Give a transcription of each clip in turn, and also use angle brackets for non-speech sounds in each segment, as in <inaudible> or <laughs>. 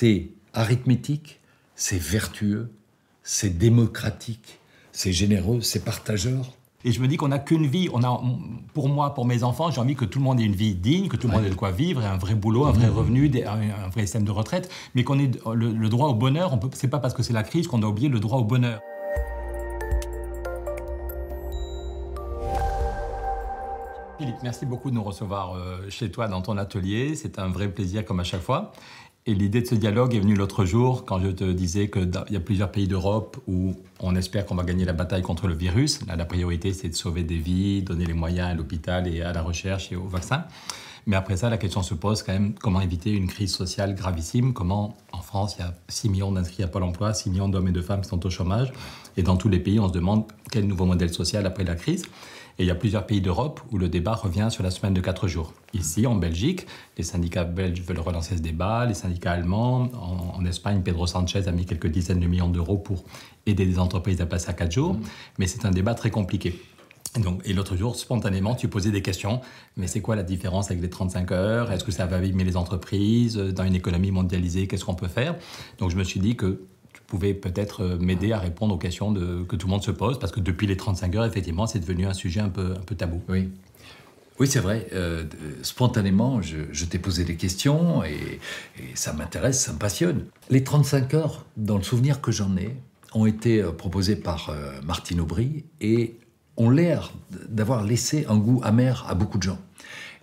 c'est arithmétique, c'est vertueux, c'est démocratique, c'est généreux, c'est partageur. Et je me dis qu'on n'a qu'une vie. On a, pour moi, pour mes enfants, j'ai envie que tout le monde ait une vie digne, que tout le monde ait de quoi vivre, un vrai boulot, un vrai mmh. revenu, un, vrai système de retraite, mais qu'on ait le, droit au bonheur. Ce n'est pas parce que c'est la crise qu'on doit oublier le droit au bonheur. Philippe, merci beaucoup de nous recevoir euh, chez toi dans ton atelier. C'est un vrai plaisir comme à chaque fois. Et l'idée de ce dialogue est venue l'autre jour quand je te disais qu'il y a plusieurs pays d'Europe où on espère qu'on va gagner la bataille contre le virus. La priorité, c'est de sauver des vies, donner les moyens à l'hôpital et à la recherche et au vaccin. Mais après ça, la question se pose quand même comment éviter une crise sociale gravissime? Comment, en France, il y a 6 millions d'inscrits à Pôle emploi, 6 millions d'hommes et de femmes qui sont au chômage. Et dans tous les pays, on se demande quel nouveau modèle social après la crise. Et il y a plusieurs pays d'Europe où le débat revient sur la semaine de 4 jours. Ici, en Belgique, les syndicats belges veulent relancer ce débat, les syndicats allemands. En, Espagne, Pedro Sanchez a mis quelques dizaines de millions d'euros pour aider les entreprises à passer à 4 jours. Mm. Mais c'est un débat très compliqué. Donc, et l'autre jour, spontanément, tu posais des questions. Mais c'est quoi la différence avec les 35 heures? Est-ce que ça va abîmer les entreprises Dans une économie mondialisée, qu'est-ce qu'on peut faire? Donc je me suis dit que pouvez peut-être euh, m'aider à répondre aux questions que tout le monde se pose, parce que depuis les 35 heures, effectivement, c'est devenu un sujet un peu, un peu tabou. Oui. Oui, c'est vrai. Euh, spontanément, je, t'ai posé des questions et, ça m'intéresse, ça me passionne. Les 35 heures, dans le souvenir que j'en ai, ont été euh, proposées par Martine Aubry et ont l'air d'avoir laissé un goût amer à beaucoup de gens.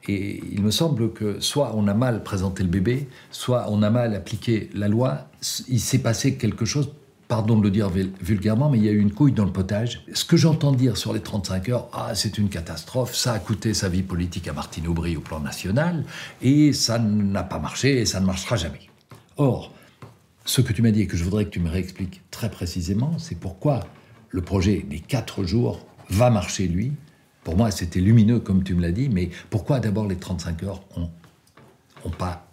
Et il me semble que soit on a mal présenté le bébé, soit on a mal appliqué la loi. Il s'est passé quelque chose, pardon de le dire vulgairement, mais il y a eu une couille dans le potage. Ce que j'entends dire sur les 35 heures, ah, c'est une catastrophe, ça a coûté sa vie politique à Martine Aubry au plan national, et ça n'a pas marché, et ça ne marchera jamais. Or, ce que tu m'as dit et que je voudrais que tu me réexpliques très précisément, c'est pourquoi le projet des 4 jours va marcher, lui, pour moi, c'était lumineux, comme tu me l'as dit, mais pourquoi d'abord les 35 heures n'ont pas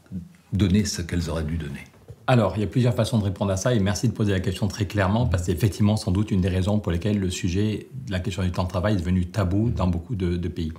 donné ce qu'elles auraient dû donner? Alors, il y a plusieurs façons de répondre à ça et merci de poser la question très clairement parce que c'est effectivement sans doute une des raisons pour lesquelles le sujet de la question du temps de travail est devenu tabou dans beaucoup de, pays.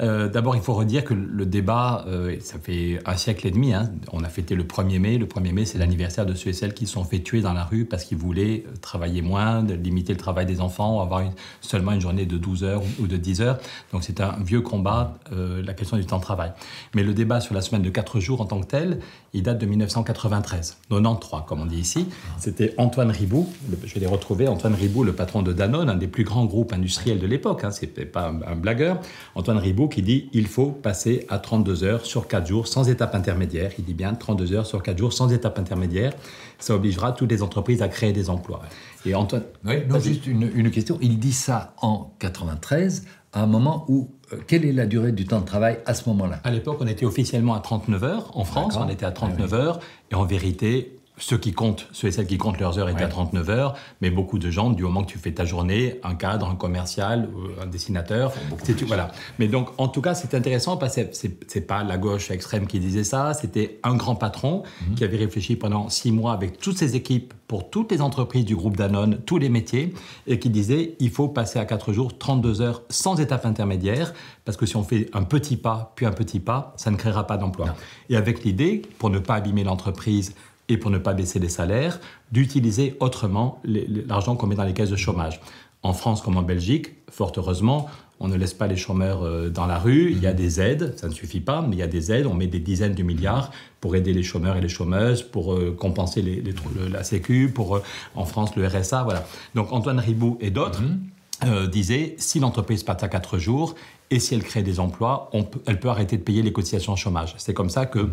Euh, d'abord, il faut redire que le débat, euh, ça fait un siècle et demi, hein, on a fêté le 1er mai. Le 1er mai, c'est l'anniversaire de ceux et celles qui se sont fait tuer dans la rue parce qu'ils voulaient euh, travailler moins, limiter le travail des enfants, avoir seulement une journée de 12 heures ou de 10 heures. Donc c'est un vieux combat, la question du temps de travail. Mais le débat sur la semaine de 4 jours en tant que tel, il date de 1993. 93, comme on dit ici. C'était Antoine Ribou, je vais les retrouver, Antoine Ribou, le patron de Danone, un des plus grands groupes industriels de l'époque, hein, c'était pas un, blagueur. Antoine Ribou qui dit il faut passer à 32 heures sur 4 jours sans étape intermédiaire. Il dit bien 32 heures sur 4 jours sans étape intermédiaire. Ça obligera toutes les entreprises à créer des emplois. Et Antoine. Oui, juste une, une question. Il dit ça en 93 à un moment où, euh, quelle est la durée du temps de travail à ce moment-là? À l'époque, on était officiellement à 39 heures. En France, on était à 39 heures. Et en vérité, ceux qui comptent, ceux et celles qui comptent leurs heures étaient à 39 heures, mais beaucoup de gens, du moment que tu fais ta journée, un cadre, un commercial, un dessinateur, c'est voilà. Mais donc, en tout cas, c'est intéressant parce que c'est pas la gauche extrême qui disait ça, c'était un grand patron mhm. qui avait réfléchi pendant six mois avec toutes ses équipes pour toutes les entreprises du groupe Danone, tous les métiers, et qui disait il faut passer à 4 jours, 32 heures sans étape intermédiaire, parce que si on fait un petit pas, puis un petit pas, ça ne créera pas d'emploi. Et avec l'idée, pour ne pas abîmer l'entreprise, et pour ne pas baisser les salaires, d'utiliser autrement l'argent qu'on met dans les caisses de chômage. En France comme en Belgique, fort heureusement, on ne laisse pas les chômeurs euh, dans la rue. Il y a des aides, ça ne suffit pas, mais il y a des aides. On met des dizaines de milliards pour aider les chômeurs et les chômeuses, pour euh, compenser les, la Sécu, pour euh, en France le RSA, voilà. Donc Antoine Ribou et d'autres. Mhm. disaient si l'entreprise passe à 4 jours et si elle crée des emplois, elle peut arrêter de payer les cotisations chômage. C'est comme ça que,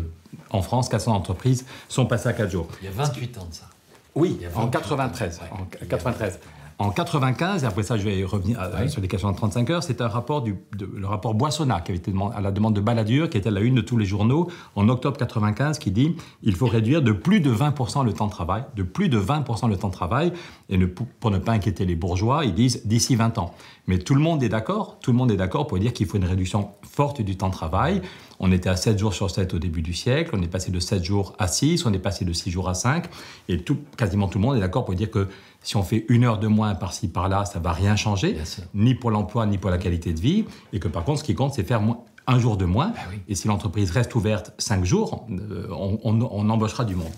en France, 400 entreprises sont passées à 4 jours. Il y a 28 ans de ça. Oui, en 93. En 93. En 95, et après ça je vais revenir sur les questions de 35 heures, c'est un rapport du, le rapport Boissonnat qui avait été demandé, à la demande de Balladur, qui était à la une de tous les journaux en octobre 95, qui dit il faut réduire de plus de 20% le temps de travail, de plus de 20% le temps de travail, et ne, pour ne pas inquiéter les bourgeois, ils disent d'ici 20 ans. Mais tout le monde est d'accord, tout le monde est d'accord pour dire qu'il faut une réduction forte du temps de travail. On était à 7 jours sur 7 au début du siècle, on est passé de 7 jours à 6, on est passé de 6 jours à 5, et tout, quasiment tout le monde est d'accord pour dire que si on fait une heure de moins par-ci par-là, ça va rien changer, ni pour l'emploi ni pour la qualité de vie, et que par contre, ce qui compte, c'est faire un jour de moins. Ah et si l'entreprise reste ouverte cinq jours, euh, on, embauchera du monde.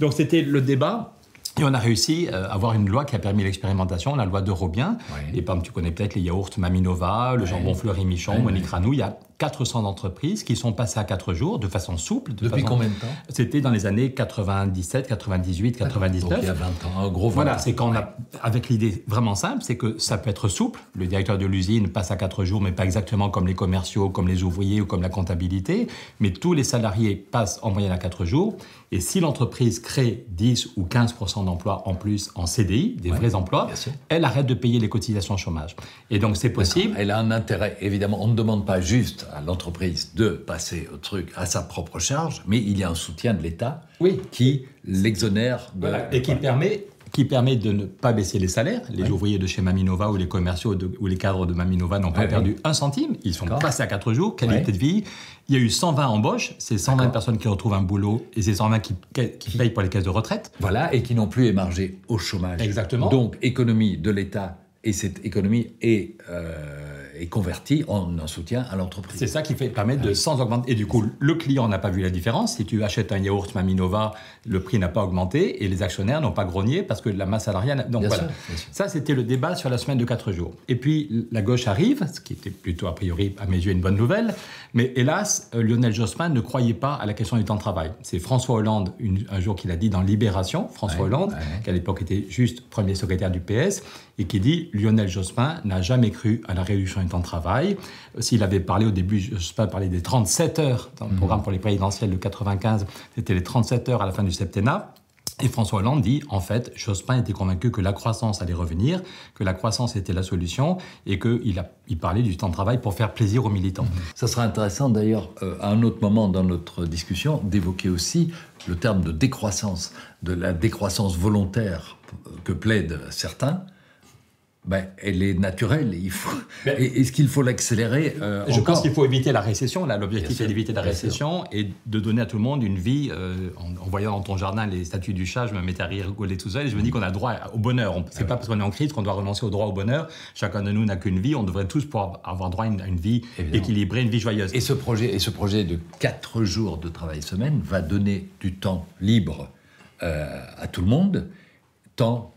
Donc c'était le débat. Et on a réussi à avoir une loi qui a permis l'expérimentation, la loi d'Eurobien. Et par tu connais peut-être les yaourts Maminova, le jambon Fleury Michon, Monique Ranou. Il y a 400 entreprises qui sont passées à 4 jours de façon souple. Depuis combien de temps? C'était dans les années 97, 98, 99. Donc il y a 20 ans, un gros Voilà, c'est quand on a, avec l'idée vraiment simple, c'est que ça peut être souple. Le directeur de l'usine passe à 4 jours, mais pas exactement comme les commerciaux, comme les ouvriers ou comme la comptabilité. Mais tous les salariés passent en moyenne à 4 jours. Et si l'entreprise crée 10 ou 15% d'emplois en plus en CDI, des vrais emplois, elle arrête de payer les cotisations chômage. Et donc c'est possible. Elle a un intérêt, évidemment. On ne demande pas juste à l'entreprise de passer au truc à sa propre charge, mais il y a un soutien de l'État oui. qui l'exonère de... Et qui permet qui permet de ne pas baisser les salaires. Les ouvriers de chez Maminova ou les commerciaux ou les cadres de Maminova n'ont pas perdu un centime. Ils sont passés à 4 jours, qualité de vie. Il y a eu 120 embauches, c'est 120 personnes qui retrouvent un boulot et c'est 120 qui, qui, payent pour les caisses de retraite. Voilà, et qui n'ont plus émargé au chômage. Exactement. Donc, économie de l'État, et cette économie est... Euh, est converti en un soutien à l'entreprise. C'est ça qui fait permettre de sans augmenter. Et du coup, le client n'a pas vu la différence. Si tu achètes un yaourt Maminova, le prix n'a pas augmenté et les actionnaires n'ont pas grogné parce que la masse salariale. Donc voilà. Ça, c'était le débat sur la semaine de 4 jours. Et puis la gauche arrive, ce qui était plutôt a priori à mes yeux une bonne nouvelle. Mais hélas, euh, Lionel Jospin ne croyait pas à la question du temps de travail. C'est François Hollande, un jour, qu'il a dit dans Libération, François Hollande, qui à l'époque était juste premier secrétaire du PS, et qui dit Lionel Jospin n'a jamais cru à la réduction temps de travail. S'il avait parlé au début, Jospin parlait des 37 heures dans le mhm. programme pour les présidentielles de 95, c'était les 37 heures à la fin du septennat. Et François Hollande dit, en fait, Jospin était convaincu que la croissance allait revenir, que la croissance était la solution, et qu'il il parlait du temps de travail pour faire plaisir aux militants. Mhm. Ça sera intéressant d'ailleurs, euh, à un autre moment dans notre discussion, d'évoquer aussi le terme de décroissance, de la décroissance volontaire que plaident certains, ben, elle est naturelle. Il faut... Est-ce qu'il faut l'accélérer euh, Je pense qu'il faut éviter la récession. Là, l'objectif est d'éviter la récession et de donner à tout le monde une vie. Euh, en, voyant dans ton jardin les statues du chat, je me mettais à rigoler tout seul et je me dis qu'on a droit au bonheur. C'est pas parce qu'on est en crise qu'on doit renoncer au droit au bonheur. Chacun de nous n'a qu'une vie. On devrait tous pouvoir avoir droit à une, vie équilibrée, une vie joyeuse. Et ce projet, et ce projet de 4 jours de travail semaine va donner du temps libre euh, à tout le monde, euh,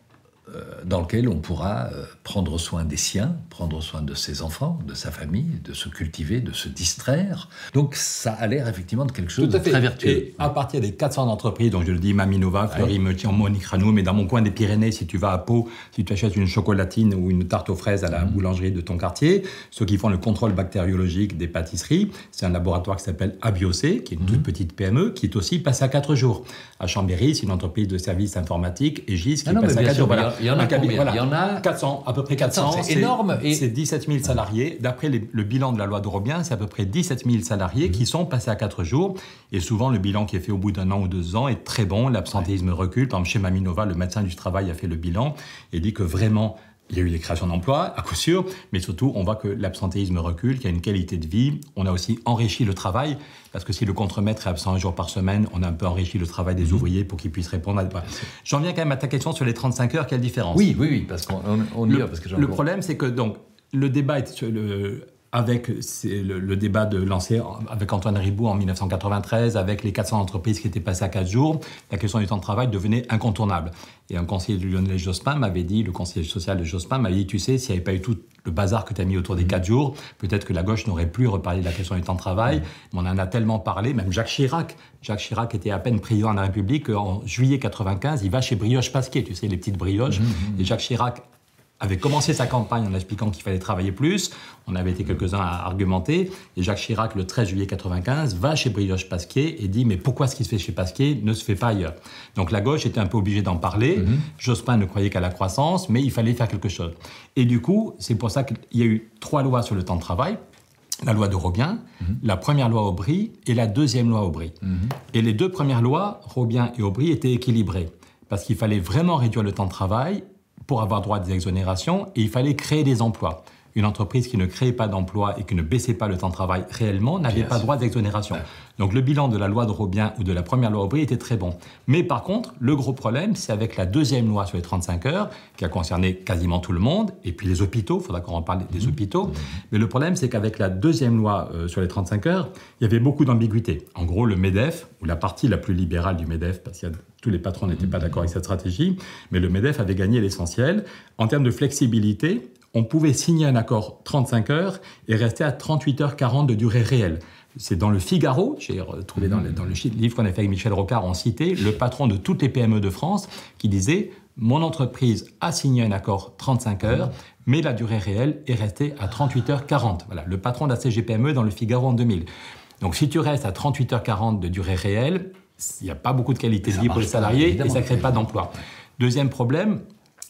dans lequel on pourra euh, prendre soin des siens, prendre soin de ses enfants, de sa famille, de se cultiver, de se distraire. Donc ça a l'air effectivement de quelque chose de très vertueux. Et à partir des 400 entreprises, donc je le dis, Maminova, Fleury, ouais. Monique Ranou, mais dans mon coin des Pyrénées, si tu vas à Pau, si tu achètes une chocolatine ou une tarte aux fraises à la mm. boulangerie de ton quartier, ceux qui font le contrôle bactériologique des pâtisseries, c'est un laboratoire qui s'appelle Abiocé, qui est une toute mm. petite PME, qui est aussi passé à 4 jours. À Chambéry, c'est une entreprise de services informatiques, Egis, qui ah passe à 4 jours. Il y en a Il y en a 400, à peu près 400. C'est énorme. Et... C'est 17 000 salariés. D'après le bilan de la loi de Robien, c'est à peu près 17 000 salariés qui sont passés à 4 jours. Et souvent, le bilan qui est fait au bout d'un an ou deux ans est très bon. L'absentéisme recule. Par exemple, chez Maminova, le médecin du travail a fait le bilan et dit que vraiment, il y a eu des créations d'emplois, à coup sûr, mais surtout, on voit que l'absentéisme recule, qu'il y a une qualité de vie. On a aussi enrichi le travail, parce que si le contremaître est absent un jour par semaine, on a un peu enrichi le travail des mhm. ouvriers pour qu'ils puissent répondre à... J'en viens quand même à ta question sur les 35 heures, quelle différence? Oui, oui, oui, parce qu'on y le, parce que Le problème, c'est que donc, le débat est sur le avec le, le, débat de lancer avec Antoine Ribou en 1993, avec les 400 entreprises qui étaient passées à 4 jours, la question du temps de travail devenait incontournable. Et un conseiller de Lionel Jospin m'avait dit, le conseiller social de Jospin m'avait dit, tu sais, s'il n'y avait pas eu tout le bazar que tu as mis autour des 4 jours, peut-être que la gauche n'aurait plus reparlé de la question du temps de travail. Mais on en a tellement parlé, même Jacques Chirac. Jacques Chirac était à peine président de la République, en juillet 95, il va chez Brioche Pasquier, tu sais, les petites brioches. Mmh, mmh, mmh. Et Jacques Chirac avait commencé sa campagne en expliquant qu'il fallait travailler plus. On avait été quelques-uns à argumenter. Et Jacques Chirac, le 13 juillet 95, va chez Brioche Pasquier et dit Mais pourquoi ce qui se fait chez Pasquier ne se fait pas ailleurs? Donc la gauche était un peu obligée d'en parler. Mhm. Jospin ne croyait qu'à la croissance, mais il fallait faire quelque chose. Et du coup, c'est pour ça qu'il y a eu trois lois sur le temps de travail la loi de Robien, mhm. la première loi Aubry et la deuxième loi Aubry. Mhm. Et les deux premières lois, Robien et Aubry, étaient équilibrées parce qu'il fallait vraiment réduire le temps de travail pour avoir droit à des exonérations et il fallait créer des emplois. une entreprise qui ne créait pas d'emploi et qui ne baissait pas le temps de travail réellement n'avait pas droit d'exonération. Donc le bilan de la loi de Robien ou de la première loi Aubry était très bon. Mais par contre, le gros problème, c'est avec la deuxième loi sur les 35 heures, qui a concerné quasiment tout le monde, et puis les hôpitaux, il faudra qu'on en parle des mmh. hôpitaux. Mmh. Mais le problème, c'est qu'avec la deuxième loi euh, sur les 35 heures, il y avait beaucoup d'ambiguïté. En gros, le MEDEF, ou la partie la plus libérale du MEDEF, parce que tous les patrons n'étaient pas d'accord avec cette stratégie, mais le MEDEF avait gagné l'essentiel. En termes de flexibilité, on pouvait signer un accord 35 heures et rester à 38 heures 40 de durée réelle. C'est dans le Figaro, j'ai retrouvé dans le, dans le livre qu'on a fait avec Michel Rocard, on citait le patron de toutes les PME de France qui disait Mon entreprise a signé un accord 35 heures, mais la durée réelle est restée à 38 heures 40. Voilà, le patron de la CGPME dans le Figaro en 2000. Donc si tu restes à 38 heures 40 de durée réelle, il n'y a pas beaucoup de qualité de vie pour les salariés et ça ne crée pas d'emploi. Deuxième problème,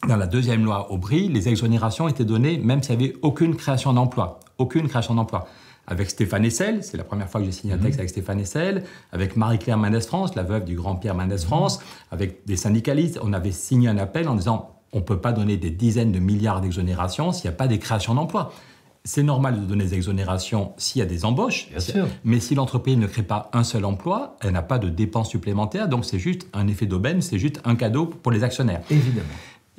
dans la deuxième loi Aubry, les exonérations étaient données même s'il n'y avait aucune création d'emploi. Aucune création d'emploi avec Stéphane Essel, c'est la première fois que j'ai signé un texte mhm. avec Stéphane Essel, avec Marie-Claire Mendès France, la veuve du grand Pierre Mendès France, avec des syndicalistes. On avait signé un appel en disant on ne peut pas donner des dizaines de milliards d'exonérations s'il n'y a pas des créations d'emplois. C'est normal de donner des exonérations s'il y a des embauches, mais si l'entreprise ne crée pas un seul emploi, elle n'a pas de dépenses supplémentaires, donc c'est juste un effet d'aubaine, c'est juste un cadeau pour les actionnaires. Évidemment.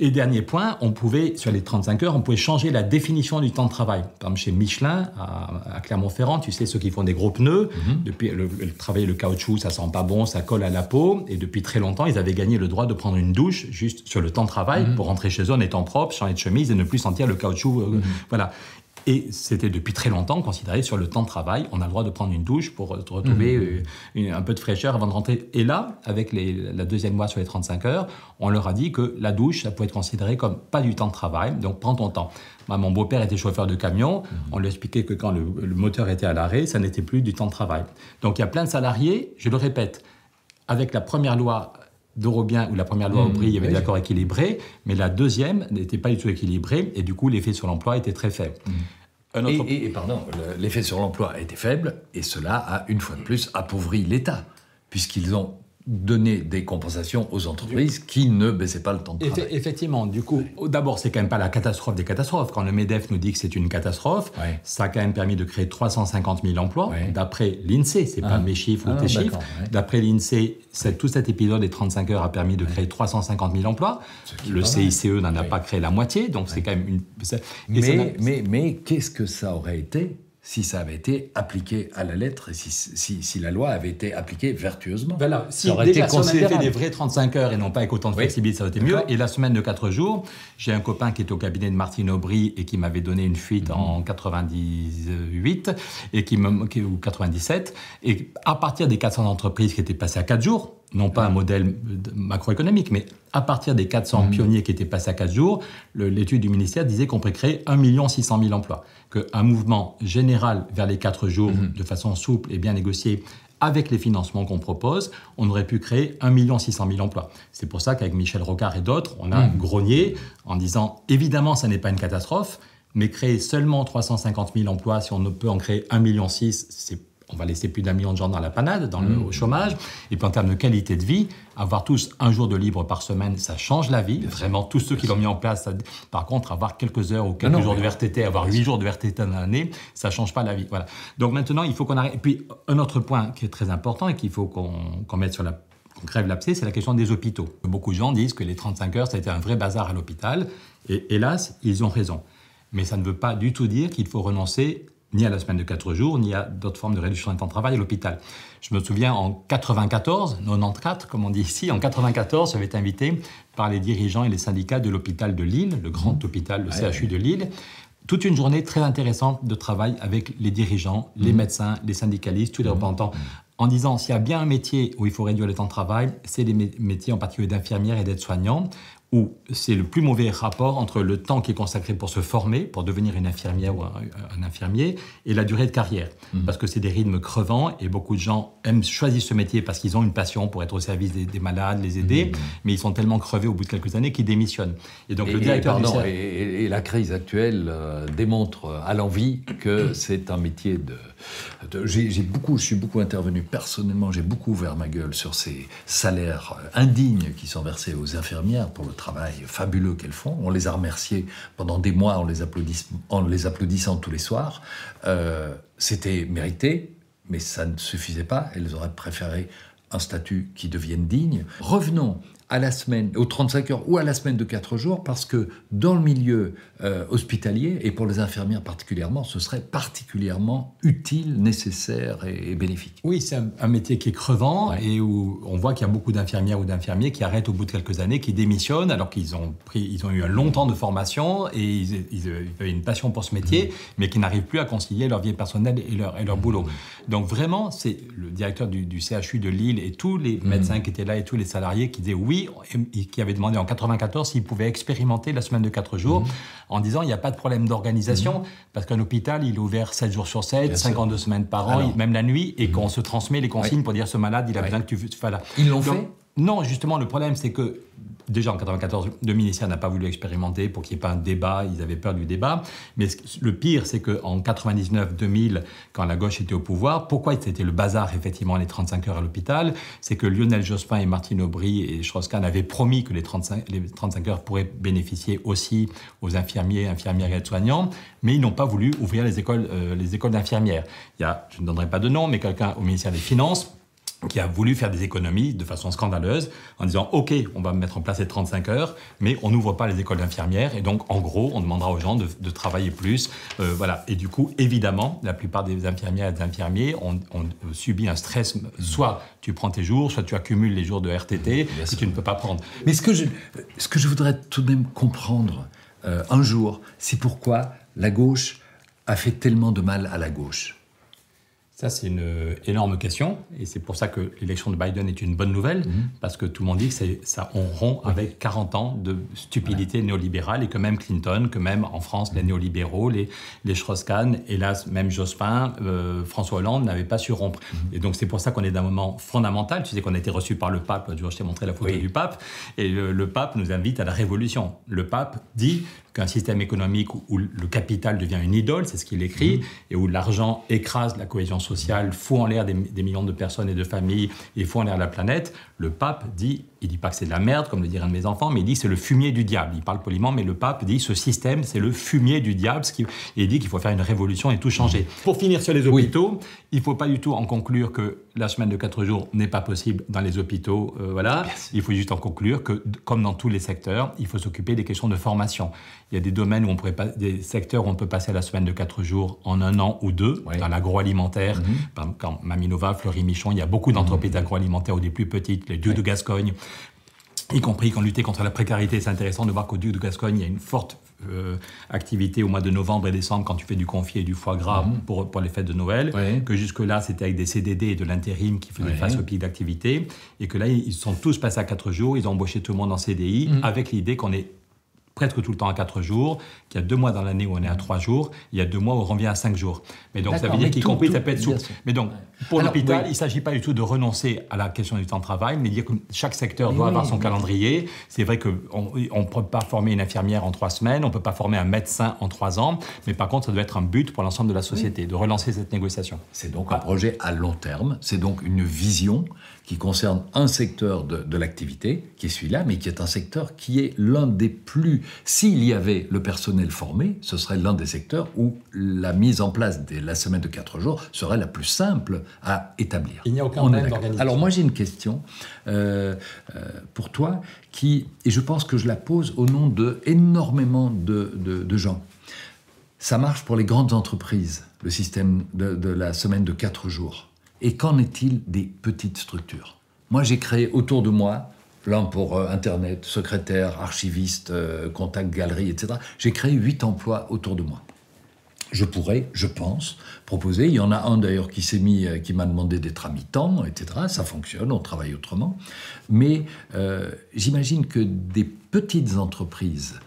Et dernier point, on pouvait, sur les 35 heures, on pouvait changer la définition du temps de travail. Par exemple, chez Michelin, à, Clermont-Ferrand, tu sais, ceux qui font des gros pneus, mhm. depuis le, travailler le caoutchouc, ça sent pas bon, ça colle à la peau. Et depuis très longtemps, ils avaient gagné le droit de prendre une douche juste sur le temps de travail mhm. pour rentrer chez eux en étant propre, changer de chemise et ne plus sentir le caoutchouc. Euh, mhm. Voilà. Et c'était depuis très longtemps considéré sur le temps de travail. On a le droit de prendre une douche pour retrouver mmh. euh, un peu de fraîcheur avant de rentrer. Et là, avec la deuxième loi sur les 35 heures, on leur a dit que la douche, ça pouvait être considéré comme pas du temps de travail. Donc prends ton temps. mon beau-père était chauffeur de camion. Mmh. On lui expliquait que quand le, moteur était à l'arrêt, ça n'était plus du temps de travail. Donc il y a plein de salariés, je le répète, avec la première loi d'Eurobien, où la première loi mmh, Aubry, il y avait des accords équilibrés, mais la deuxième n'était pas du tout équilibrée, et du coup, l'effet sur l'emploi était très faible. Et, pardon, l'effet sur l'emploi a été faible, et cela a une fois de plus appauvri l'État, puisqu'ils ont donner des compensations aux entreprises qui ne baissaient pas le temps de travail. Effectivement, du coup, d'abord, c'est quand même pas la catastrophe des catastrophes. Quand le MEDEF nous dit que c'est une catastrophe, ça a quand même permis de créer 350 000 emplois. D'après l'INSEE, c'est pas ah. mes chiffres ou ah, tes chiffres. D'après l'INSEE, tout cet épisode des 35 heures a permis de créer 350 000 emplois. Le CICE n'en a pas créé la moitié, donc c'est quand même une. Mais, mais, mais qu'est-ce que ça aurait été si ça avait été appliqué à la lettre et si, si, la loi avait été appliquée vertueusement. Voilà, si aurait déjà été si on avait fait des vrais 35 heures et non pas avec autant de flexibilité, ça aurait été mieux. Et la semaine de 4 jours, j'ai un copain qui est au cabinet de Martine Aubry et qui m'avait donné une fuite en 98 et qui me, ou 97. Et à partir des 400 entreprises qui étaient passées à 4 jours, non pas un modèle macroéconomique, mais à partir des 400 mmh. pionniers qui étaient passés à 4 jours, l'étude du ministère disait qu'on pourrait créer 1 600 000 emplois. Qu'un mouvement général vers les 4 jours, mmh. de façon souple et bien négociée, avec les financements qu'on propose, on aurait pu créer 1 600 000 emplois. C'est pour ça qu'avec Michel Rocard et d'autres, on a mmh. grogné en disant évidemment, ça n'est pas une catastrophe, mais créer seulement 350 000 emplois, si on ne peut en créer 1,6 million, c'est on va laisser plus d'un million de gens dans la panade, dans le, mmh. au chômage. Et puis en termes de qualité de vie, avoir tous un jour de libre par semaine, ça change la vie. Vraiment, tous ceux qui l'ont mis en place. Par contre, avoir quelques heures ou quelques jours de VRTT, avoir huit jours de VRTT dans l'année, ça change pas la vie. Voilà. Donc maintenant, il faut qu'on arrête. Et puis un autre point qui est très important et qu'il faut qu'on mette sur la qu'on crève l'abcès, c'est la question des hôpitaux. Beaucoup de gens disent que les 35 heures, ça a été un vrai bazar à l'hôpital. Et hélas, ils ont raison. Mais ça ne veut pas du tout dire qu'il faut renoncer ni à la semaine de 4 jours, ni à d'autres formes de réduction du temps de travail à l'hôpital. Je me souviens en 94, 94, comme on dit ici, en 94, j'avais été invité par les dirigeants et les syndicats de l'hôpital de Lille, le grand hôpital, le CHU de Lille. Toute une journée très intéressante de travail avec les dirigeants, les mmh. médecins, les syndicalistes, tous les mmh. représentants, en disant s'il y a bien un métier où il faut réduire le temps de travail, c'est les métiers en particulier d'infirmières et d'aides-soignants, où c'est le plus mauvais rapport entre le temps qui est consacré pour se former, pour devenir une infirmière ou un, infirmier, et la durée de carrière. Mmh. Parce que c'est des rythmes crevants et beaucoup de gens aiment choisir ce métier parce qu'ils ont une passion pour être au service des, malades, les aider, mmh. mais ils sont tellement crevés au bout de quelques années qu'ils démissionnent. Et donc le directeur et, la crise actuelle euh, démontre à l'envie que <clears throat> c'est un métier de j'ai beaucoup, je suis beaucoup intervenu personnellement, j'ai beaucoup ouvert ma gueule sur ces salaires indignes qui sont versés aux infirmières pour le travail fabuleux qu'elles font. On les a remerciées pendant des mois en les, en les applaudissant tous les soirs. Euh, c'était mérité, mais ça ne suffisait pas. Elles auraient préféré un statut qui devienne digne. Revenons à la semaine, aux 35 heures ou à la semaine de 4 jours, parce que dans le milieu euh, hospitalier, et pour les infirmières particulièrement, ce serait particulièrement utile, nécessaire et, bénéfique. Oui, c'est un, métier qui est crevant et où on voit qu'il y a beaucoup d'infirmières ou d'infirmiers qui arrêtent au bout de quelques années, qui démissionnent alors qu'ils ont, pris, ils ont eu un long temps de formation et ils, ils, avaient une passion pour ce métier, mmh. mais qui n'arrivent plus à concilier leur vie personnelle et leur, et leur boulot. Mmh. Donc vraiment, c'est le directeur du, du, CHU de Lille et tous les mmh. médecins qui étaient là et tous les salariés qui disaient oui, qui avait demandé en 94 s'il pouvait expérimenter la semaine de 4 jours, mhm. en disant il n'y a pas de problème d'organisation, mhm. parce qu'un hôpital, il est ouvert 7 jours sur 7, 52 semaines par an, même la nuit, et mhm. qu'on se transmet les consignes pour dire ce malade, il a besoin que tu... Voilà. Ils l'ont fait? Non, justement, le problème, c'est que déjà en 94, le ministère n'a pas voulu expérimenter pour qu'il n'y ait pas un débat, ils avaient peur du débat. Mais le pire, c'est qu'en 99-2000, quand la gauche était au pouvoir, pourquoi c'était le bazar, effectivement, les 35 heures à l'hôpital? C'est que Lionel Jospin et Martine Aubry et Strauss-Kahn avaient promis que les 35, les 35 heures pourraient bénéficier aussi aux infirmiers, infirmières et aides-soignants, mais ils n'ont pas voulu ouvrir les écoles, euh, les écoles d'infirmières. Il y a, je ne donnerai pas de nom, mais quelqu'un au ministère des Finances qui a voulu faire des économies de façon scandaleuse en disant OK, on va mettre en place les 35 heures, mais on n'ouvre pas les écoles d'infirmières et donc en gros, on demandera aux gens de, travailler plus. Euh, voilà. Et du coup, évidemment, la plupart des infirmières et des infirmiers ont, subi un stress. Soit tu prends tes jours, soit tu accumules les jours de RTT que tu ne peux pas prendre. Mais ce que je, ce que je voudrais tout de même comprendre euh, un jour, c'est pourquoi la gauche a fait tellement de mal à la gauche. Ça, c'est une euh, énorme question. Et c'est pour ça que l'élection de Biden est une bonne nouvelle, mhm. parce que tout le monde dit que ça, on rompt avec 40 ans de stupidité néolibérale et que même Clinton, que même en France, les néolibéraux, les, les Strauss-Kahn, hélas, même Jospin, euh, François Hollande n'avaient pas su rompre. Mhm. Et donc, c'est pour ça qu'on est d'un moment fondamental. Tu sais qu'on a été reçu par le pape. Je t'ai montré la photo du pape. Et le pape nous invite à la révolution. Le pape dit qu'un système économique où le capital devient une idole, c'est ce qu'il écrit, mmh. et où l'argent écrase la cohésion sociale, fout en l'air des, millions de personnes et de familles, et fout en l'air la planète, le pape dit, il dit pas que c'est de la merde, comme le dirait un de mes enfants, mais il dit c'est le fumier du diable. Il parle poliment, mais le pape dit ce système, c'est le fumier du diable, ce qui, et il dit qu'il faut faire une révolution et tout changer. Pour finir sur les hôpitaux, il faut pas du tout en conclure que la semaine de 4 jours n'est pas possible dans les hôpitaux. Euh, voilà. Il faut juste en conclure que, comme dans tous les secteurs, il faut s'occuper des questions de formation. Il y a des domaines où on pourrait pas, des secteurs où on peut passer la semaine de 4 jours en un an ou deux. Dans l'agroalimentaire, mm quand Maminova, Fleury Michon, il y a beaucoup d'entreprises mhm. agroalimentaires ou des plus petites, les Ducs de Gascogne, y compris qu'on lutter contre la précarité. C'est intéressant de voir qu'au Duc de Gascogne, il y a une forte euh, activité au mois de novembre et décembre quand tu fais du confier et du foie gras mhm. pour, pour les fêtes de Noël, que jusque-là c'était avec des CDD et de l'intérim qui faisaient face au pic d'activité, et que là ils sont tous passés à 4 jours, ils ont embauché tout le monde en CDI mhm. avec l'idée qu'on est presque tout le temps à 4 jours, qu'il y a deux mois dans l'année où on est à 3 jours, il y a deux mois où on revient à 5 jours. Mais donc ça veut dire qu'y compris, ça peut être souple. Mais donc, pour l'hôpital, il ne s'agit pas du tout de renoncer à la question du temps de travail, mais dire que chaque secteur doit avoir son calendrier. C'est vrai qu'on ne peut pas former une infirmière en 3 semaines, on ne peut pas former un médecin en 3 ans, mais par contre, ça doit être un but pour l'ensemble de la société, de relancer cette négociation. C'est donc un projet à long terme, c'est donc une vision qui concerne un secteur de, l'activité, qui est celui-là, mais qui est un secteur qui est l'un des plus... S'il y avait le personnel formé, ce serait l'un des secteurs où la mise en place de la semaine de 4 jours serait la plus simple à établir. Il n'y a aucun problème d'organisation. Alors moi j'ai une question euh, euh, pour toi, qui, et je pense que je la pose au nom de énormément de, de, gens. Ça marche pour les grandes entreprises, le système de, de la semaine de 4 jours. Et qu'en est-il des petites structures? Moi, j'ai créé autour de moi, l'un pour euh, Internet, secrétaire, archiviste, euh, contact, galerie, etc. J'ai créé huit emplois autour de moi. Je pourrais, je pense, proposer. Il y en a un d'ailleurs qui s'est mis, euh, qui m'a demandé d'être à mi-temps, etc. Ça fonctionne, on travaille autrement. Mais j'imagine que des petites entreprises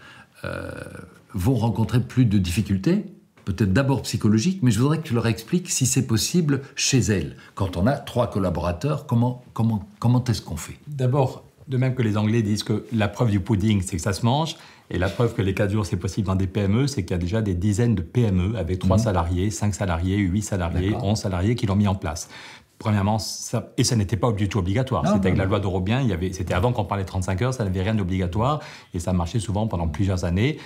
vont rencontrer plus de difficultés peut-être d'abord psychologique, mais je voudrais que tu leur expliques si c'est possible chez elles. Quand on a trois collaborateurs, comment, comment, comment est-ce qu'on fait? D'abord, de même que les Anglais disent que la preuve du pudding, c'est que ça se mange, et la preuve que les 4 jours, c'est possible dans des PME, c'est qu'il y a déjà des dizaines de PME avec 3 mhm. salariés, 5 salariés, 8 salariés, 11 salariés qui l'ont mis en place Premièrement, ça, et ça n'était pas du tout obligatoire. C'était avec la loi d'Eurobien, c'était avant qu'on parlait de 35 heures, ça n'avait rien d'obligatoire, et ça marchait souvent pendant plusieurs années.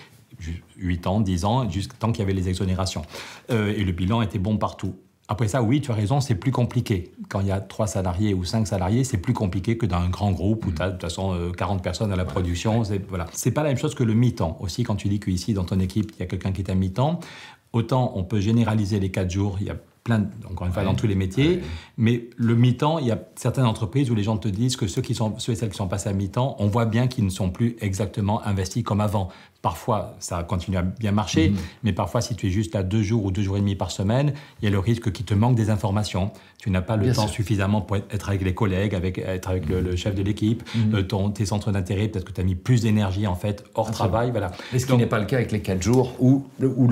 8 ans, 10 ans, jusqu'à tant qu'il y avait les exonérations. Euh, et le bilan était bon partout. Après ça, oui, tu as raison, c'est plus compliqué. Quand il y a 3 salariés ou 5 salariés, c'est plus compliqué que dans un grand groupe où tu as de toute façon 40 euh, personnes à la production. C'est voilà. pas la même chose que le mi-temps. Aussi, quand tu dis qu'ici, dans ton équipe, il y a quelqu'un qui est à mi-temps, autant on peut généraliser les 4 jours. Il y a plein, encore une fois, dans tous les métiers. Mais le mi-temps, il y a certaines entreprises où les gens te disent que ceux, qui sont, ceux et celles qui sont passés à mi-temps, on voit bien qu'ils ne sont plus exactement investis comme avant. Parfois, ça continue à bien marcher, mhm. mais parfois, si tu es juste à deux jours ou deux jours et demi par semaine, il y a le risque qu'il te manque des informations. Tu n'as pas le temps suffisamment pour être avec les collègues, avec, être avec le, chef de l'équipe, mhm. euh, tes centres d'intérêt, peut-être que tu as mis plus d'énergie en fait hors travail. Voilà. Mais ce qui n'est pas le cas avec les quatre jours où, où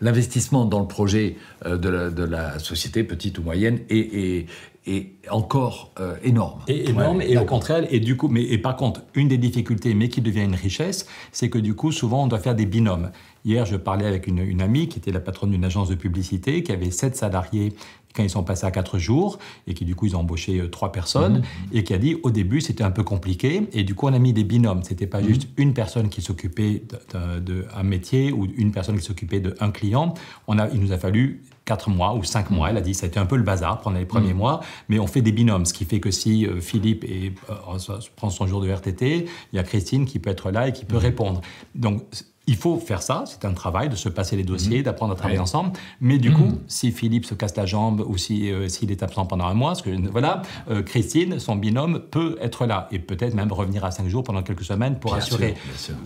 l'investissement dans le projet euh, de la, de, la, société, petite ou moyenne, est, est encore euh, énorme. Et énorme, et au contraire, et du coup, mais et par contre, une des difficultés, mais qui devient une richesse, c'est que du coup, souvent, on doit faire des binômes. Hier, je parlais avec une, amie qui était la patronne d'une agence de publicité, qui avait sept salariés quand ils sont passés à quatre jours, et qui du coup, ils ont embauché euh, trois personnes, mhm. et qui a dit, au début, c'était un peu compliqué, et du coup, on a mis des binômes. C'était pas mhm. juste une personne qui s'occupait d'un métier ou une personne qui s'occupait d'un client. On a, il nous a fallu 4 mois ou 5 mois. Elle a dit ça a été un peu le bazar pendant les premiers mm. mois, mais on fait des binômes, ce qui fait que si euh, Philippe euh, prend son jour de RTT, il y a Christine qui peut être là et qui peut mm. répondre. Donc il faut faire ça, c'est un travail de se passer les dossiers, mhm. d'apprendre à travailler ensemble. Mais du coup, mhm. si Philippe se casse la jambe ou si euh, s'il est absent pendant un mois, que, voilà, euh, Christine, son binôme, peut être là et peut-être même revenir à cinq jours pendant quelques semaines pour assurer.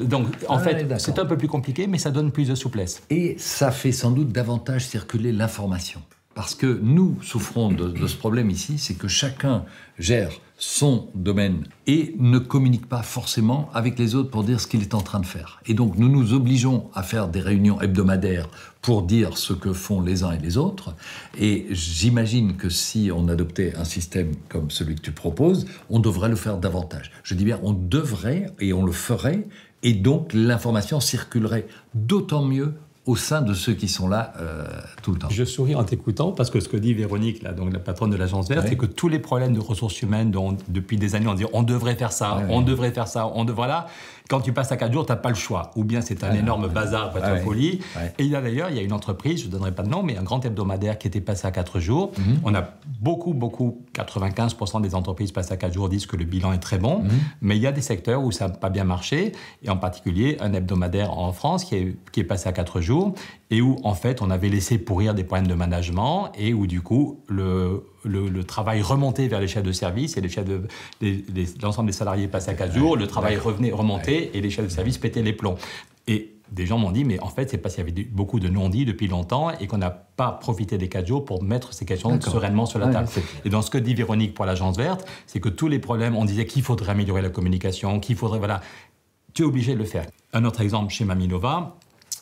Donc, en fait, c'est un peu plus compliqué, mais ça donne plus de souplesse. Et ça fait sans doute davantage circuler l'information. Parce que nous souffrons de, ce problème ici, c'est que chacun gère son domaine et ne communique pas forcément avec les autres pour dire ce qu'il est en train de faire. Et donc nous nous obligeons à faire des réunions hebdomadaires pour dire ce que font les uns et les autres. Et j'imagine que si on adoptait un système comme celui que tu proposes, on devrait le faire davantage. Je dis bien on devrait et on le ferait, et donc l'information circulerait d'autant mieux au sein de ceux qui sont là euh, tout le temps. Je souris en t'écoutant parce que ce que dit Véronique, là, donc la patronne de l'agence verte, c'est que tous les problèmes de ressources humaines dont depuis des années on dit on devrait faire ça, on devrait faire ça, on devrait là, quand tu passes à 4 jours, tu n'as pas le choix. Ou bien c'est un énorme bazar, pas folie. Et il y a d'ailleurs, il y a une entreprise, je ne donnerai pas de nom, mais un grand hebdomadaire qui était passé à 4 jours. Mhm. On a beaucoup, beaucoup, 95% des entreprises passées à 4 jours disent que le bilan est très bon. Mhm. Mais il y a des secteurs où ça n'a pas bien marché. Et en particulier, un hebdomadaire en France qui est, qui est passé à 4 jours et où en fait on avait laissé pourrir des problèmes de management et où du coup le, le, travail remontait vers les chefs de service et les chefs de l'ensemble des salariés passaient à 4 jours, le travail revenait remontait et les chefs de service pétaient les plombs. Et des gens m'ont dit, mais en fait, c'est parce qu'il y avait beaucoup de non-dits depuis longtemps et qu'on n'a pas profité des 4 jours pour mettre ces questions sereinement sur la table. et dans ce que dit Véronique pour l'agence verte, c'est que tous les problèmes, on disait qu'il faudrait améliorer la communication, qu'il faudrait, voilà, tu es obligé de le faire. Un autre exemple chez Maminova,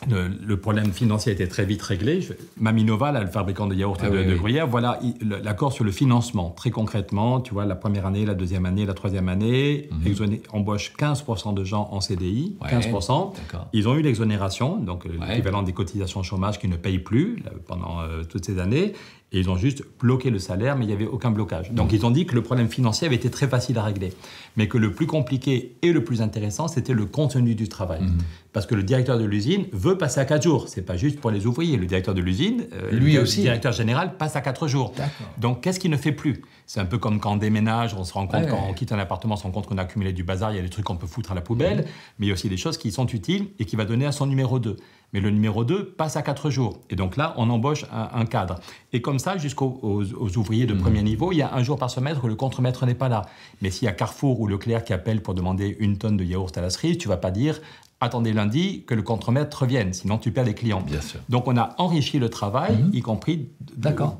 le, problème financier était très vite réglé. Maminova, le fabricant de yaourt et ah de, gruyère, voilà l'accord sur le financement. Très concrètement, tu vois, la première année, la deuxième année, la troisième année, mm embauche 15% de gens en CDI, 15%. Ils ont eu l'exonération, donc l'équivalent des cotisations chômage qui ne payent plus pendant euh, toutes ces années. Et ils ont juste bloqué le salaire, mais il n'y avait aucun blocage. Donc ils ont dit que le problème financier avait été très facile à régler, mais que le plus compliqué et le plus intéressant, c'était le contenu du travail. Mhm. Parce que le directeur de l'usine veut passer à 4 jours. C'est pas juste pour les ouvriers. Le directeur de l'usine, euh, lui le aussi, directeur général, passe à 4 jours. Donc qu'est-ce qu'il ne fait plus? C'est un peu comme quand on déménage, on se rend compte, quand on quitte un appartement, on se rend compte qu'on a accumulé du bazar, il y a des trucs qu'on peut foutre à la poubelle, mhm. mais il y a aussi des choses qui sont utiles et qui va donner à son numéro 2 mais le numéro 2 passe à 4 jours. Et donc là, on embauche un, cadre. Et comme ça, jusqu'aux ouvriers de mmh. premier niveau, il y a un jour par semaine où le contremaître n'est pas là. Mais s'il y a Carrefour ou Leclerc qui appelle pour demander une tonne de yaourt à la cerise, tu vas pas dire attendez lundi que le contremaître revienne, sinon tu perds des clients. Bien sûr. Donc on a enrichi le travail, mmh. y compris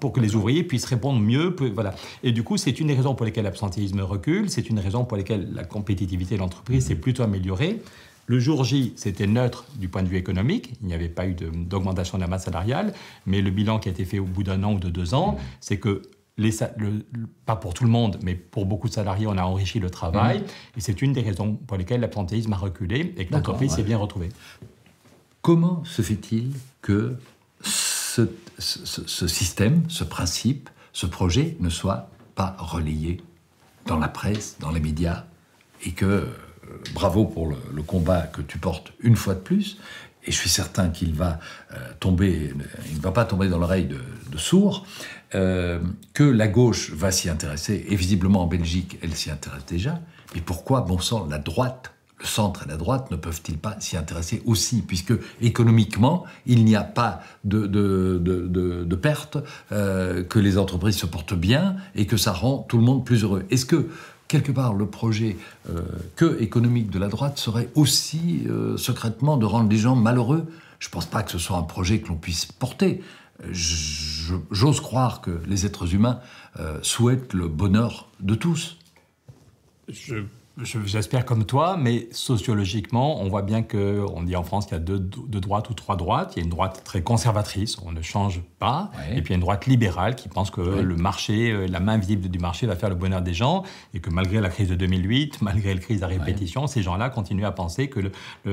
pour que les ouvriers puissent répondre mieux. Voilà. Et du coup, c'est une des raisons pour lesquelles l'absentéisme recule, c'est une raison pour lesquelles la compétitivité de l'entreprise s'est plutôt améliorée. Le jour J, c'était neutre du point de vue économique. Il n'y avait pas eu d'augmentation de, la masse salariale. Mais le bilan qui a été fait au bout d'un an ou de deux ans, c'est que les, pas pour tout le monde, mais pour beaucoup de salariés, on a enrichi le travail. Mmh. Et c'est une des raisons pour lesquelles l'absentéisme a reculé et que l'entreprise s'est bien retrouvée. Comment se fait-il que ce, ce, système, ce principe, ce projet ne soit pas relayé dans la presse, dans les médias, et que bravo pour le, combat que tu portes une fois de plus. Et je suis certain qu'il va euh, tomber, il ne va pas tomber dans l'oreille de, sourds, euh, que la gauche va s'y intéresser. Et visiblement en Belgique, elle s'y intéresse déjà. Mais pourquoi, bon sang, la droite le centre et la droite ne peuvent-ils pas s'y intéresser aussi, puisque économiquement, il n'y a pas de, de, de, perte, euh, que les entreprises se portent bien et que ça rend tout le monde plus heureux. Est-ce que, quelque part, le projet euh, que économique de la droite serait aussi euh, secrètement de rendre les gens malheureux Je ne pense pas que ce soit un projet que l'on puisse porter. J'ose croire que les êtres humains souhaitent le bonheur de tous. J'espère comme toi, mais sociologiquement, on voit bien que, on dit en France qu'il y a deux, droites ou trois droites. Il y a une droite très conservatrice, on ne change pas, et puis il y a une droite libérale qui pense que le marché, euh, la main visible du marché va faire le bonheur des gens, et que malgré la crise de 2008, <laughs> malgré la crise à répétition, ces gens-là continuent à penser que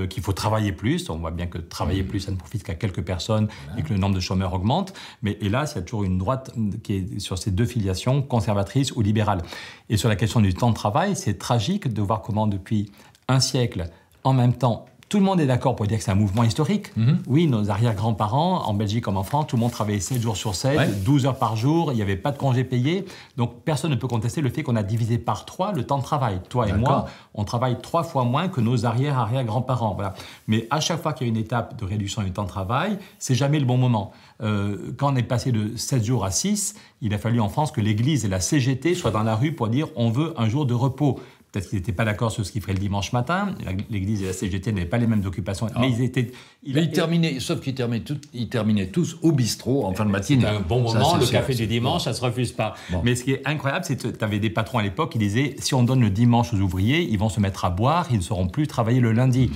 qu'il faut travailler plus. On voit bien que travailler plus, ça ne profite qu'à quelques personnes, et que le nombre de chômeurs augmente. Mais hélas, il y a toujours une droite qui est sur ces deux filiations, conservatrice ou libérale. Et sur la question du temps de travail, c'est tragique de voir comment depuis un siècle, en même temps, tout le monde est d'accord pour dire que c'est un mouvement historique. Mhm. Oui, nos arrière-grands-parents, en Belgique comme en France, tout le monde travaillait 7 jours sur 7, 12 heures par jour, il n'y avait pas de congés payés. Donc personne ne peut contester le fait qu'on a divisé par trois le temps de travail. Toi et moi, on travaille trois fois moins que nos arrière-arrière-grands-parents. Voilà. Mais à chaque fois qu'il y a une étape de réduction du temps de travail, c'est jamais le bon moment. Euh, quand on est passé de 7 jours à 6, il a fallu en France que l'Église et la CGT soient dans la rue pour dire on veut un jour de repos. Peut-être qu'ils n'étaient pas d'accord sur ce qu'ils feraient le dimanche matin. L'Église et la CGT n'avaient pas les mêmes occupations, mais ils étaient. ils terminaient, sauf qu'ils terminaient, ils terminaient tous au bistrot en fin de matinée. Un bon moment, le café du dimanche, ça ne se refuse pas. Mais ce qui est incroyable, c'est que tu avais des patrons à l'époque qui disaient si on donne le dimanche aux ouvriers, ils vont se mettre à boire, ils ne sauront plus travailler le lundi.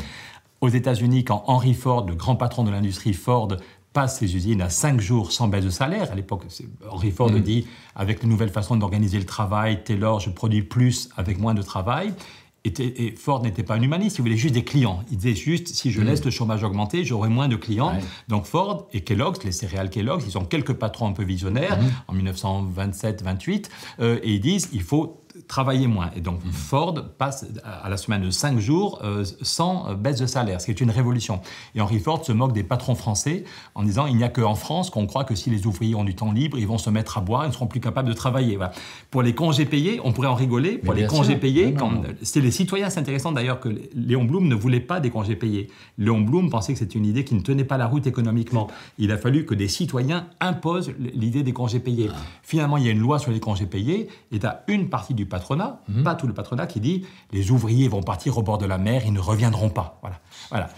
Aux États-Unis, quand Henry Ford, le grand patron de l'industrie Ford, passe ses usines à 5 jours sans baisse de salaire. À l'époque, Henry Ford mm. dit, avec les nouvelles façons d'organiser le travail, Taylor, je produis plus avec moins de travail. Et, Ford n'était pas un humaniste, il voulait juste des clients. Il disait juste, si je mm. laisse le chômage augmenter, j'aurai moins de clients. Donc Ford et Kellogg's, les céréales Kellogg's, ils ont quelques patrons un peu visionnaires mm. en 1927-28, euh, et ils disent, il faut travailler moins. Et donc mhm. Ford passe à la semaine de 5 jours euh, sans baisse de salaire, ce qui est une révolution. Et Henry Ford se moque des patrons français en disant il n'y a qu'en France qu'on croit que si les ouvriers ont du temps libre, ils vont se mettre à boire, ils ne seront plus capables de travailler. Pour les congés payés, on pourrait en rigoler. Pour les congés payés, c'est les citoyens, c'est intéressant d'ailleurs que Léon Blum ne voulait pas des congés payés. Léon Blum pensait que c'était une idée qui ne tenait pas la route économiquement. Il a fallu que des citoyens imposent l'idée des congés payés. Ah. Finalement, il y a une loi sur les congés payés et tu as une partie du patronat, mhm. pas tout le patronat, qui dit les ouvriers vont partir au bord de la mer, ils ne reviendront pas. Voilà. voilà.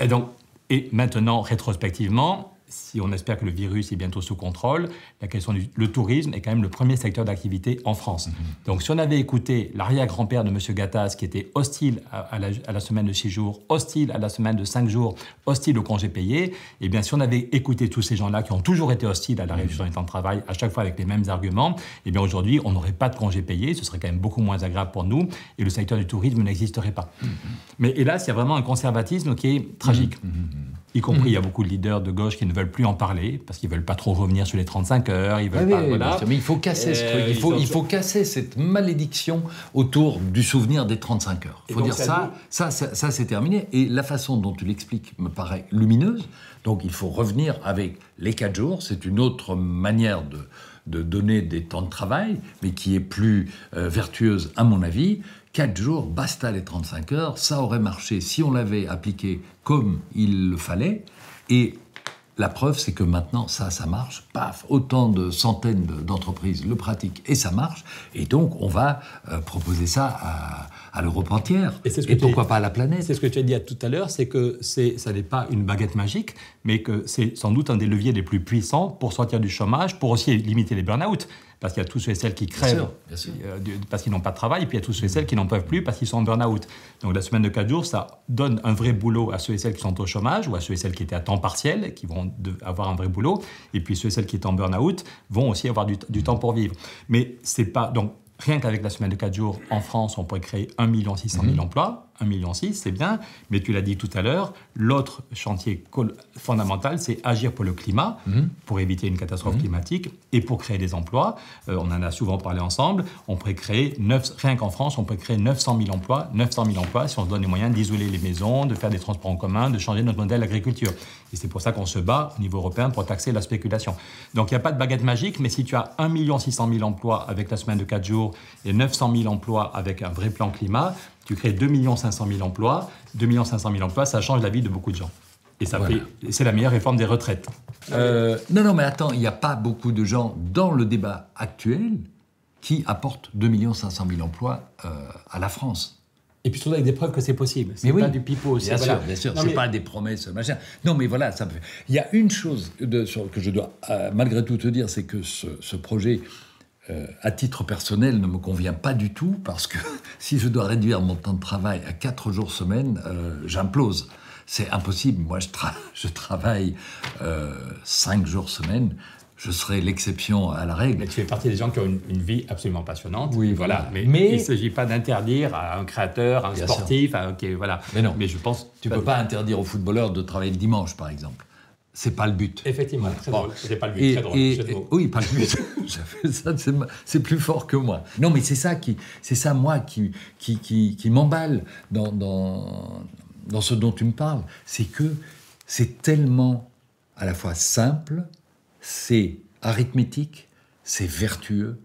Et donc, et maintenant, rétrospectivement, si on espère que le virus est bientôt sous contrôle, la question du le tourisme est quand même le premier secteur d'activité en France. Mhm. Donc si on avait écouté l'arrière-grand-père de M. Gattas, qui était hostile à, la, semaine de 6 jours, hostile à la semaine de 5 jours, hostile au congé payé, eh bien si on avait écouté tous ces gens-là qui ont toujours été hostiles à la réduction du temps de travail, à chaque fois avec les mêmes arguments, eh bien aujourd'hui, on n'aurait pas de congé payé, ce serait quand même beaucoup moins agréable pour nous, et le secteur du tourisme n'existerait pas. Mhm. Mais hélas, il y a vraiment un conservatisme qui est tragique. Mhm y compris, il y a beaucoup de leaders de gauche qui ne veulent plus en parler parce qu'ils veulent pas trop revenir sur les 35 heures. Ils veulent pas, voilà. mais il faut casser ce truc. Il faut, il faut casser cette malédiction autour du souvenir des 35 heures. Il faut dire ça, ça, ça, ça c'est terminé. Et la façon dont tu l'expliques me paraît lumineuse. Donc il faut revenir avec les 4 jours. C'est une autre manière de, de donner des temps de travail, mais qui est plus euh, vertueuse à mon avis. 4 jours, basta les 35 heures, ça aurait marché si on l'avait appliqué comme il le fallait. Et la preuve, c'est que maintenant, ça, ça marche. Paf, autant de centaines d'entreprises le pratiquent et ça marche. Et donc, on va euh, proposer ça à, à l'Europe entière. Et, pourquoi pas à la planète C'est ce que tu as dit tout à l'heure, c'est que ça n'est pas une baguette magique, mais que c'est sans doute un des leviers les plus puissants pour sortir du chômage, pour aussi limiter les burn-out parce qu'il y a tous ceux et celles qui crèvent euh, parce qu'ils n'ont pas de travail, et puis il y a tous ceux et celles qui n'en peuvent plus parce qu'ils sont en burn-out. Donc la semaine de 4 jours, ça donne un vrai boulot à ceux et celles qui sont au chômage, ou à ceux et celles qui étaient à temps partiel, qui vont avoir un vrai boulot, et puis ceux et celles qui étaient en burn-out vont aussi avoir du, temps pour vivre. Mais c'est pas... Donc Rien qu'avec la semaine de 4 jours, en France, on pourrait créer 1 600 000 emplois. 1,6 million, c'est bien, mais tu l'as dit tout à l'heure, l'autre chantier fondamental, c'est agir pour le climat, mhm. pour éviter une catastrophe mhm. climatique et pour créer des emplois. Euh, on en a souvent parlé ensemble. On pourrait créer, 9, rien qu'en France, on pourrait créer 900 000 emplois. 900 000 emplois si on se donne les moyens d'isoler les maisons, de faire des transports en commun, de changer notre modèle d'agriculture. Et c'est pour ça qu'on se bat au niveau européen pour taxer la spéculation. Donc il n'y a pas de baguette magique, mais si tu as 1 600 000 emplois avec la semaine de 4 jours et 900 000 emplois avec un vrai plan climat, tu crées 2 500 000 emplois. 2 500 000 emplois, ça change la vie de beaucoup de gens. Et ça c'est la meilleure réforme des retraites. Euh, non, non, mais attends, il n'y a pas beaucoup de gens dans le débat actuel qui apportent 2 500 000 emplois euh, à la France. Et puis surtout avec des preuves que c'est possible. C'est pas du pipeau. Bien sûr, bien sûr. C'est pas des promesses, machin. Non, mais voilà, ça Il y a une chose de, que je dois euh, malgré tout te dire, c'est que ce, projet, euh, à titre personnel, ne me convient pas du tout parce que <laughs> si je dois réduire mon temps de travail à 4 jours semaine, euh, j'implose. C'est impossible. Moi, je, <laughs> je travaille 5 jours semaine je serai l'exception à la règle. Mais tu fais partie des gens qui ont une, vie absolument passionnante. Oui, voilà. Mais, il ne s'agit pas d'interdire à un créateur, à un sportif, à, voilà. Mais non. Mais je pense. Tu ne peux pas interdire aux footballeurs de travailler le dimanche, par exemple. C'est pas le but. Effectivement, très drôle. C'est pas le but. très drôle. oui, pas le but. <laughs> c'est plus fort que moi. Non, mais c'est ça qui, c'est ça moi qui, qui, qui, qui m'emballe dans, dans, dans ce dont tu me parles. C'est que c'est tellement à la fois simple, c'est arithmétique, c'est vertueux,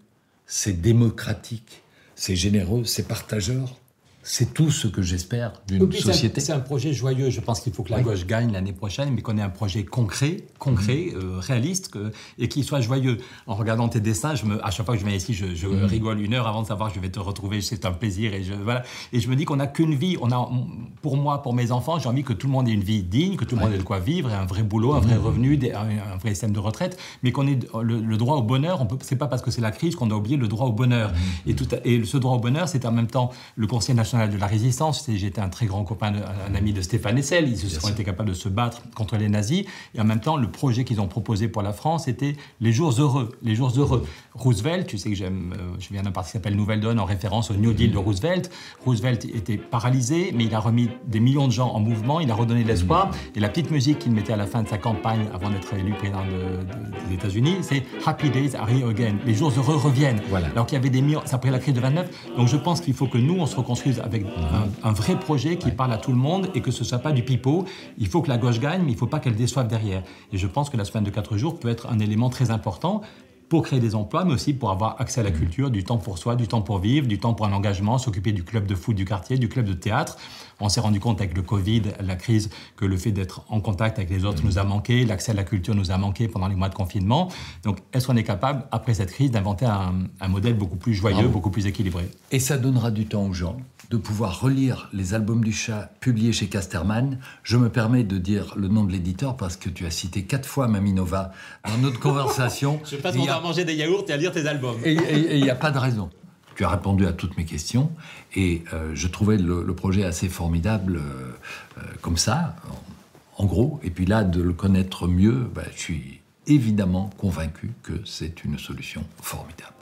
c'est démocratique, c'est généreux, c'est partageur, c'est tout ce que j'espère d'une société. C'est un, projet joyeux. Je pense qu'il faut que la gauche gagne l'année prochaine, mais qu'on ait un projet concret, concret, mhm. euh, réaliste, et qui soit joyeux. En regardant tes dessins, je me, à chaque fois que je viens ici, je, mhm. rigole une heure avant de savoir que je vais te retrouver. C'est un plaisir, et je voilà. Et je me dis qu'on n'a qu'une vie. On a, pour moi, pour mes enfants, j'ai envie que tout le monde ait une vie digne, que tout le monde ait de quoi vivre, un vrai boulot, un vrai mhm. revenu, un, vrai système de retraite, mais qu'on ait le, droit au bonheur. C'est pas parce que c'est la crise qu'on doit oublier le droit au bonheur. Et tout, et ce droit au bonheur, c'est en même temps le Conseil national de la résistance. J'étais un très grand copain, un ami de Stéphane Hessel. Ils ont été capables de se battre contre les nazis. Et en même temps, le projet qu'ils ont proposé pour la France était les jours heureux. Les jours heureux. Roosevelt, tu sais que j'aime, euh, je viens d'un parti qui s'appelle Nouvelle Donne en référence au New Deal de Roosevelt. Roosevelt était paralysé, mais il a remis des millions de gens en mouvement. Il a redonné de l'espoir. Et la petite musique qu'il mettait à la fin de sa campagne avant d'être élu président des États-Unis, c'est Happy Days are here again. Les jours heureux reviennent. Voilà. Alors qu'il y avait des millions, ça après la crise de 29. Donc je pense qu'il faut que nous, on se reconstruise avec un, vrai projet qui parle à tout le monde et que ce ne soit pas du pipeau. Il faut que la gauche gagne, mais il ne faut pas qu'elle déçoive derrière. Et je pense que la semaine de 4 jours peut être un élément très important pour créer des emplois, mais aussi pour avoir accès à la culture, du temps pour soi, du temps pour vivre, du temps pour un engagement, s'occuper du club de foot du quartier, du club de théâtre. On s'est rendu compte avec le Covid, la crise, que le fait d'être en contact avec les autres nous a manqué, l'accès à la culture nous a manqué pendant les mois de confinement. Donc, est-ce qu'on est capable, après cette crise, d'inventer un, modèle beaucoup plus joyeux, beaucoup plus équilibré? Et ça donnera du temps aux gens de pouvoir relire les albums du chat publiés chez Casterman. Je me permets de dire le nom de l'éditeur parce que tu as cité quatre fois Maminova dans notre <laughs> conversation. Je passe mon temps à manger des yaourts et à lire tes albums. Et il n'y a pas de raison. Tu as répondu à toutes mes questions et euh, je trouvais le, projet assez formidable euh, euh, comme ça, en, gros. Et puis là, de le connaître mieux, bah, je suis évidemment convaincu que c'est une solution formidable.